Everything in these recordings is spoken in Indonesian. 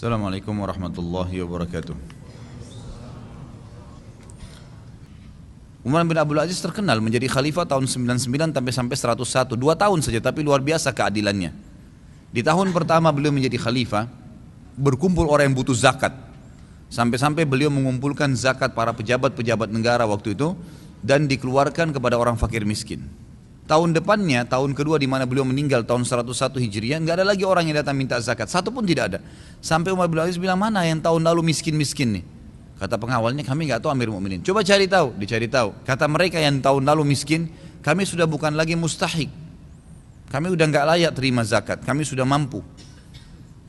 Assalamualaikum warahmatullahi wabarakatuh. Umar bin Abdul Aziz terkenal menjadi khalifah tahun 99 sampai sampai 101, dua tahun saja tapi luar biasa keadilannya. Di tahun pertama beliau menjadi khalifah, berkumpul orang yang butuh zakat. Sampai-sampai beliau mengumpulkan zakat para pejabat-pejabat negara waktu itu dan dikeluarkan kepada orang fakir miskin. Tahun depannya, tahun kedua di mana beliau meninggal tahun 101 Hijriah, nggak ada lagi orang yang datang minta zakat, satu pun tidak ada. Sampai Umar bin Aziz bilang mana yang tahun lalu miskin-miskin nih? Kata pengawalnya kami nggak tahu Amir Mukminin. Coba cari tahu, dicari tahu. Kata mereka yang tahun lalu miskin, kami sudah bukan lagi mustahik. Kami udah nggak layak terima zakat, kami sudah mampu.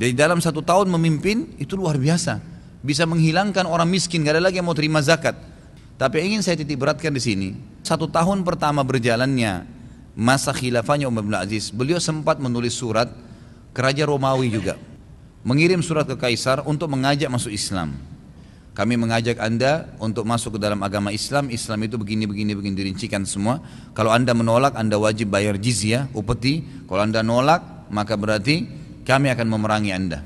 Jadi dalam satu tahun memimpin itu luar biasa. Bisa menghilangkan orang miskin, nggak ada lagi yang mau terima zakat. Tapi ingin saya titik beratkan di sini, satu tahun pertama berjalannya masa khilafahnya Umar bin Aziz, beliau sempat menulis surat ke Raja Romawi juga. Mengirim surat ke Kaisar untuk mengajak masuk Islam. Kami mengajak anda untuk masuk ke dalam agama Islam. Islam itu begini, begini, begini dirincikan semua. Kalau anda menolak, anda wajib bayar jizyah, upeti. Kalau anda nolak, maka berarti kami akan memerangi anda.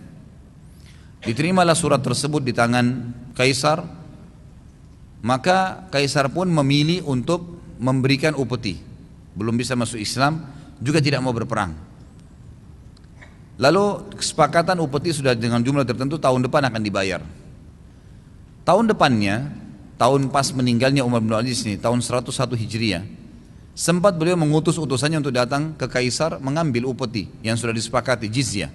Diterimalah surat tersebut di tangan Kaisar. Maka Kaisar pun memilih untuk memberikan upeti belum bisa masuk Islam, juga tidak mau berperang. Lalu kesepakatan upeti sudah dengan jumlah tertentu tahun depan akan dibayar. Tahun depannya, tahun pas meninggalnya Umar bin Aziz ini, tahun 101 Hijriah, sempat beliau mengutus utusannya untuk datang ke kaisar mengambil upeti yang sudah disepakati jizyah.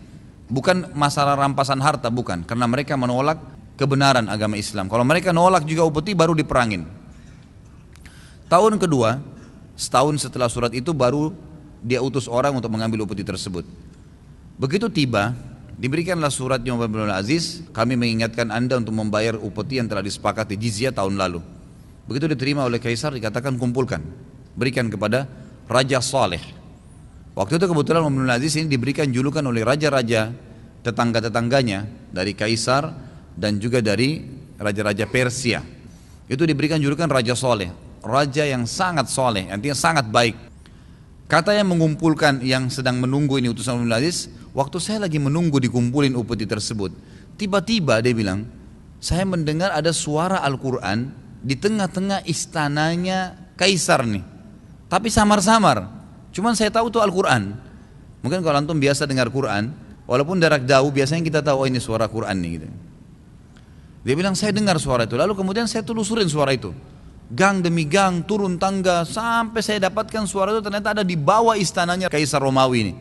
Bukan masalah rampasan harta, bukan, karena mereka menolak kebenaran agama Islam. Kalau mereka nolak juga upeti baru diperangin. Tahun kedua, Setahun setelah surat itu baru dia utus orang untuk mengambil upeti tersebut. Begitu tiba, diberikanlah suratnya Umar bin Aziz, kami mengingatkan anda untuk membayar upeti yang telah disepakati jizyah tahun lalu. Begitu diterima oleh Kaisar dikatakan kumpulkan, berikan kepada Raja Saleh. Waktu itu kebetulan Umar bin Aziz ini diberikan julukan oleh raja-raja tetangga-tetangganya dari Kaisar dan juga dari raja-raja Persia. Itu diberikan julukan Raja Saleh raja yang sangat soleh, artinya sangat baik. Kata yang mengumpulkan yang sedang menunggu ini utusan Umar Aziz, waktu saya lagi menunggu dikumpulin upeti tersebut, tiba-tiba dia bilang, saya mendengar ada suara Al-Quran di tengah-tengah istananya kaisar nih. Tapi samar-samar, cuman saya tahu itu Al-Quran. Mungkin kalau antum biasa dengar Quran, walaupun jarak jauh biasanya kita tahu oh ini suara Quran nih gitu. Dia bilang saya dengar suara itu, lalu kemudian saya telusurin suara itu gang demi gang, turun tangga sampai saya dapatkan suara itu ternyata ada di bawah istananya Kaisar Romawi ini.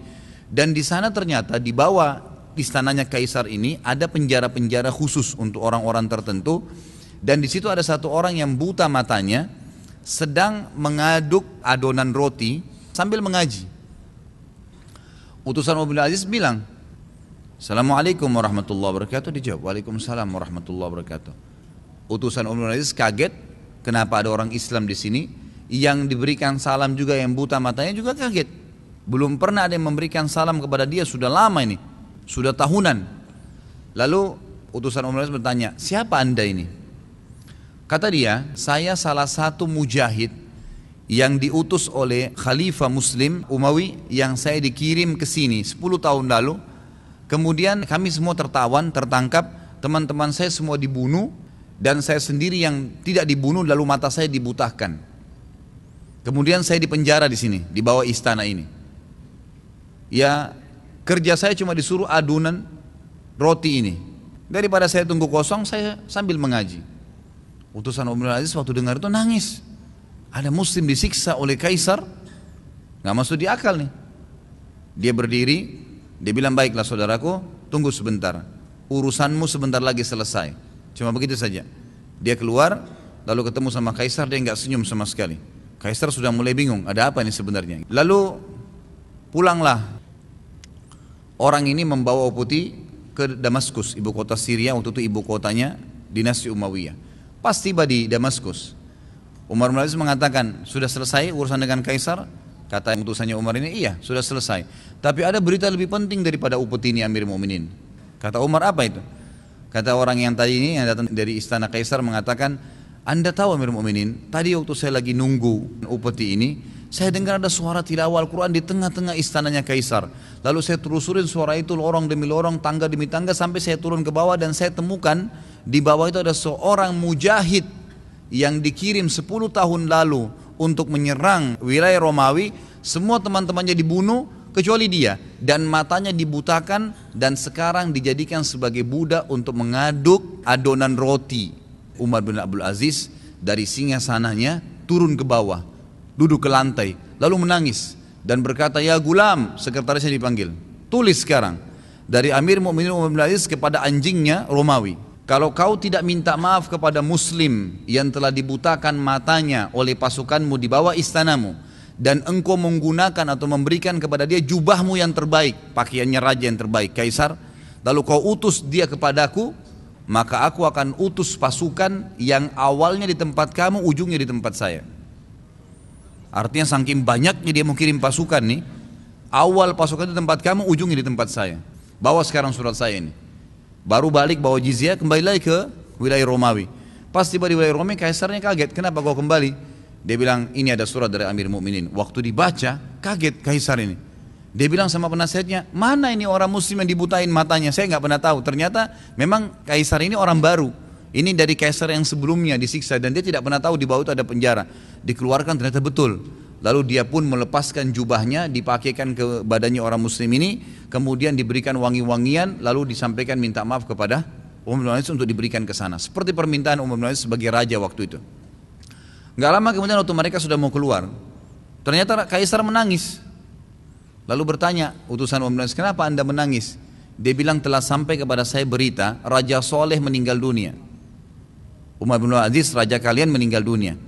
Dan di sana ternyata di bawah istananya Kaisar ini ada penjara-penjara khusus untuk orang-orang tertentu dan di situ ada satu orang yang buta matanya sedang mengaduk adonan roti sambil mengaji. Utusan Mobil Aziz bilang, Assalamualaikum warahmatullahi wabarakatuh. Dijawab, Waalaikumsalam warahmatullahi wabarakatuh. Utusan Umar Aziz kaget, Kenapa ada orang Islam di sini yang diberikan salam juga yang buta matanya juga kaget. Belum pernah ada yang memberikan salam kepada dia sudah lama ini, sudah tahunan. Lalu utusan Umar bertanya, siapa anda ini? Kata dia, saya salah satu mujahid yang diutus oleh Khalifah Muslim Umawi yang saya dikirim ke sini 10 tahun lalu. Kemudian kami semua tertawan, tertangkap, teman-teman saya semua dibunuh dan saya sendiri yang tidak dibunuh lalu mata saya dibutahkan. Kemudian saya dipenjara di sini, di bawah istana ini. Ya, kerja saya cuma disuruh adunan roti ini. Daripada saya tunggu kosong, saya sambil mengaji. Utusan Umar Aziz waktu dengar itu nangis. Ada muslim disiksa oleh kaisar, nggak masuk di akal nih. Dia berdiri, dia bilang baiklah saudaraku, tunggu sebentar. Urusanmu sebentar lagi selesai. Cuma begitu saja. Dia keluar, lalu ketemu sama Kaisar, dia nggak senyum sama sekali. Kaisar sudah mulai bingung, ada apa ini sebenarnya. Lalu pulanglah orang ini membawa putih ke Damaskus, ibu kota Syria, waktu itu ibu kotanya dinasti Umayyah. Pas tiba di Damaskus, Umar bin mengatakan, sudah selesai urusan dengan Kaisar? Kata utusannya Umar ini, iya sudah selesai. Tapi ada berita lebih penting daripada upeti ini Amir Mu'minin. Kata Umar apa itu? Kata orang yang tadi ini yang datang dari istana Kaisar mengatakan, Anda tahu Amir Mu'minin, tadi waktu saya lagi nunggu upeti ini, saya dengar ada suara tilawah Al-Quran di tengah-tengah istananya Kaisar. Lalu saya telusurin suara itu lorong demi lorong, tangga demi tangga sampai saya turun ke bawah dan saya temukan di bawah itu ada seorang mujahid yang dikirim 10 tahun lalu untuk menyerang wilayah Romawi. Semua teman-temannya dibunuh kecuali dia dan matanya dibutakan dan sekarang dijadikan sebagai budak untuk mengaduk adonan roti. Umar bin Abdul Aziz dari singa sananya turun ke bawah duduk ke lantai, lalu menangis dan berkata, "Ya gulam," sekretarisnya dipanggil. Tulis sekarang dari Amir Mukminin Umar bin Aziz kepada anjingnya Romawi. Kalau kau tidak minta maaf kepada muslim yang telah dibutakan matanya oleh pasukanmu di bawah istanamu dan engkau menggunakan atau memberikan kepada dia jubahmu yang terbaik, pakaiannya raja yang terbaik, kaisar, lalu kau utus dia kepadaku, maka aku akan utus pasukan yang awalnya di tempat kamu, ujungnya di tempat saya. Artinya saking banyaknya dia mau kirim pasukan nih, awal pasukan di tempat kamu, ujungnya di tempat saya. Bawa sekarang surat saya ini. Baru balik bawa jizya, kembali lagi ke wilayah Romawi. Pas tiba di wilayah Romawi, kaisarnya kaget. Kenapa kau kembali? Dia bilang, ini ada surat dari Amir Mukminin. Waktu dibaca, kaget kaisar ini. Dia bilang sama penasihatnya, mana ini orang muslim yang dibutain matanya? Saya nggak pernah tahu. Ternyata memang kaisar ini orang baru. Ini dari kaisar yang sebelumnya disiksa dan dia tidak pernah tahu di bawah itu ada penjara. Dikeluarkan ternyata betul. Lalu dia pun melepaskan jubahnya, dipakaikan ke badannya orang muslim ini, kemudian diberikan wangi-wangian, lalu disampaikan minta maaf kepada Umar bin untuk diberikan ke sana. Seperti permintaan Umar bin sebagai raja waktu itu. Gak lama kemudian waktu mereka sudah mau keluar, ternyata kaisar menangis. Lalu bertanya utusan Aziz, kenapa anda menangis? Dia bilang telah sampai kepada saya berita Raja Soleh meninggal dunia. Umar bin Aziz raja kalian meninggal dunia.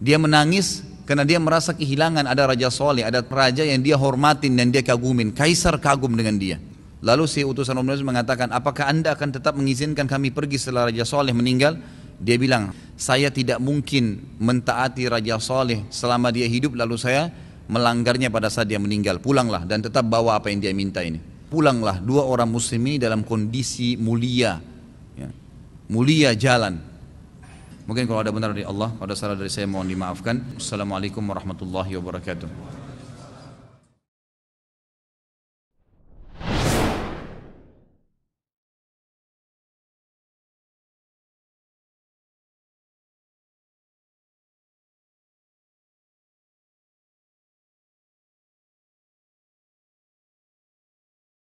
Dia menangis karena dia merasa kehilangan ada raja soleh, ada raja yang dia hormatin dan dia kagumin. Kaisar kagum dengan dia. Lalu si utusan Umar mengatakan, apakah anda akan tetap mengizinkan kami pergi setelah Raja Soleh meninggal? Dia bilang, saya tidak mungkin mentaati Raja Soleh selama dia hidup lalu saya melanggarnya pada saat dia meninggal. Pulanglah dan tetap bawa apa yang dia minta ini. Pulanglah dua orang muslim ini dalam kondisi mulia. Ya. Mulia jalan Mungkin kalau ada benar dari Allah, kalau ada salah dari saya mohon dimaafkan. Assalamualaikum warahmatullahi wabarakatuh.